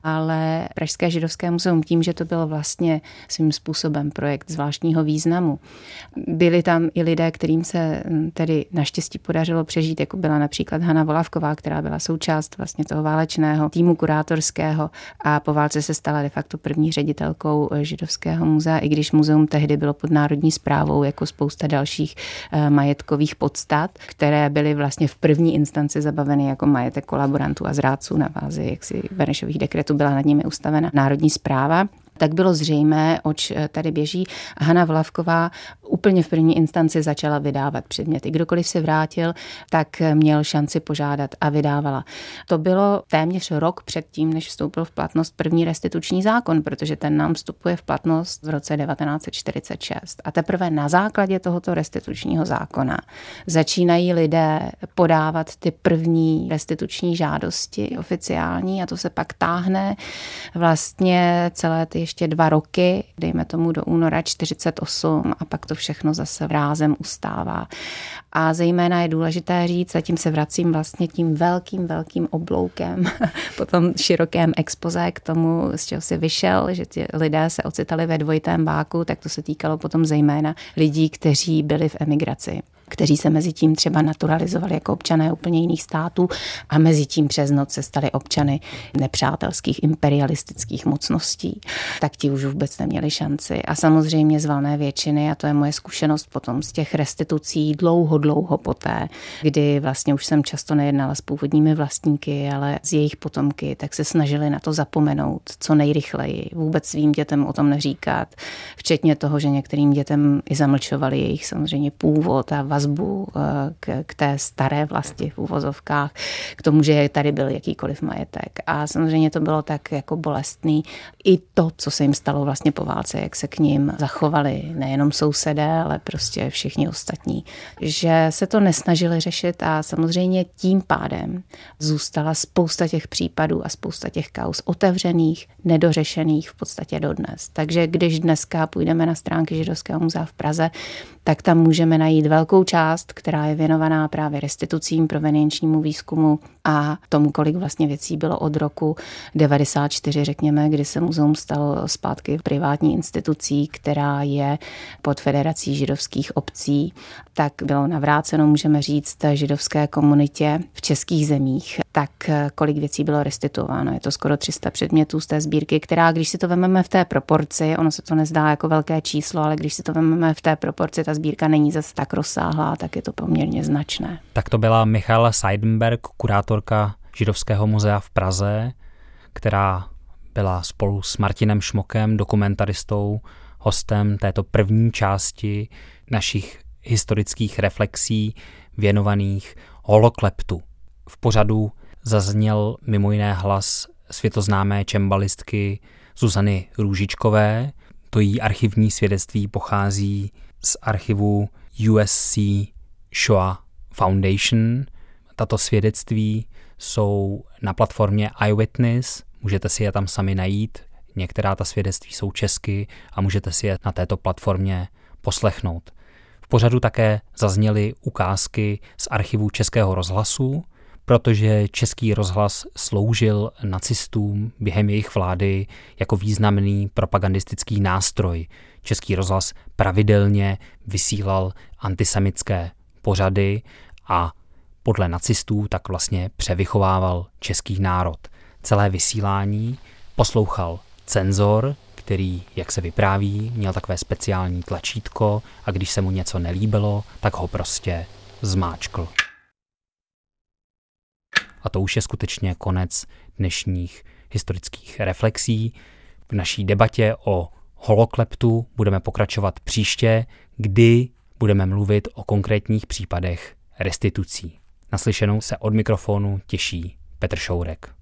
D: ale Pražské židovské muzeum tím, že to bylo vlastně svým způsobem projekt zvláštního významu, byli tam i lidé, kterým se hm, tedy naštěstí podařilo přežít, jako byla například Hanna Volavková, která byla součást vlastně toho válečného týmu kurátorského a po válce se stala de facto první ředitelkou eh, židovského muzea, i když muzeum tehdy bylo pod národní zprávou jako spousta dalších eh, majetkových podstat, které byly vlastně v první instanci zabaveny jako majetek kolaborantů a zrádců na bázi jaksi Benešových dekretů byla nad nimi ustavena národní zpráva tak bylo zřejmé, oč eh, tady běží. Hanna Vlavková úplně v první instanci začala vydávat předměty. Kdokoliv se vrátil, tak měl šanci požádat a vydávala. To bylo téměř rok předtím, než vstoupil v platnost první restituční zákon, protože ten nám vstupuje v platnost v roce 1946. A teprve na základě tohoto restitučního zákona začínají lidé podávat ty první restituční žádosti oficiální a to se pak táhne vlastně celé ty ještě dva roky, dejme tomu do února 48 a pak to všechno zase rázem ustává. A zejména je důležité říct, a tím se vracím vlastně tím velkým, velkým obloukem *laughs* po tom širokém expoze k tomu, z čeho si vyšel, že ti lidé se ocitali ve dvojitém báku, tak to se týkalo potom zejména lidí, kteří byli v emigraci kteří se mezi tím třeba naturalizovali jako občané úplně jiných států a mezi tím přes noc se stali občany nepřátelských imperialistických mocností, tak ti už vůbec neměli šanci. A samozřejmě z valné většiny, a to je moje zkušenost potom z těch restitucí dlouho, dlouho poté, kdy vlastně už jsem často nejednala s původními vlastníky, ale s jejich potomky, tak se snažili na to zapomenout co nejrychleji, vůbec svým dětem o tom neříkat, včetně toho, že některým dětem i zamlčovali jejich samozřejmě původ a vazbu eh, k, k té staré vlasti v úvozovkách, k tomu, že tady byl jakýkoliv majetek. A samozřejmě to bylo tak jako bolestný. I to, co se jim stalo vlastně po válce, jak se k ním zachovali nejenom sousedé, ale prostě všichni ostatní. Že se to nesnažili řešit a samozřejmě tím pádem zůstala spousta těch případů a spousta těch kaus otevřených, nedořešených v podstatě dodnes. Takže když dneska půjdeme na stránky Židovského muzea v Praze, tak tam můžeme najít velkou část, která je věnovaná právě restitucím, provenienčnímu výzkumu a tomu, kolik vlastně věcí bylo od roku 94, řekněme, kdy se muzeum stalo zpátky privátní institucí, která je pod Federací židovských obcí, tak bylo navráceno, můžeme říct, židovské komunitě v českých zemích, tak kolik věcí bylo restituováno. Je to skoro 300 předmětů z té sbírky, která, když si to vezmeme v té proporci, ono se to nezdá jako velké číslo, ale když si to vezmeme v té proporci, ta sbírka není zase tak rozsáhlá, tak je to poměrně značné.
C: Tak to byla Michala Seidenberg, kurátorka Židovského muzea v Praze, která byla spolu s Martinem Šmokem, dokumentaristou, hostem této první části našich historických reflexí věnovaných holokleptu. V pořadu zazněl mimo jiné hlas světoznámé čembalistky Zuzany Růžičkové. To jí archivní svědectví pochází z archivu USC Shoah Foundation. Tato svědectví jsou na platformě iWitness, můžete si je tam sami najít. Některá ta svědectví jsou česky a můžete si je na této platformě poslechnout. Pořadu také zazněly ukázky z archivu Českého rozhlasu, protože Český rozhlas sloužil nacistům během jejich vlády jako významný propagandistický nástroj. Český rozhlas pravidelně vysílal antisemické pořady a podle nacistů tak vlastně převychovával český národ. Celé vysílání poslouchal cenzor, který, jak se vypráví, měl takové speciální tlačítko a když se mu něco nelíbilo, tak ho prostě zmáčkl. A to už je skutečně konec dnešních historických reflexí. V naší debatě o holokleptu budeme pokračovat příště, kdy budeme mluvit o konkrétních případech restitucí. Naslyšenou se od mikrofonu těší Petr Šourek.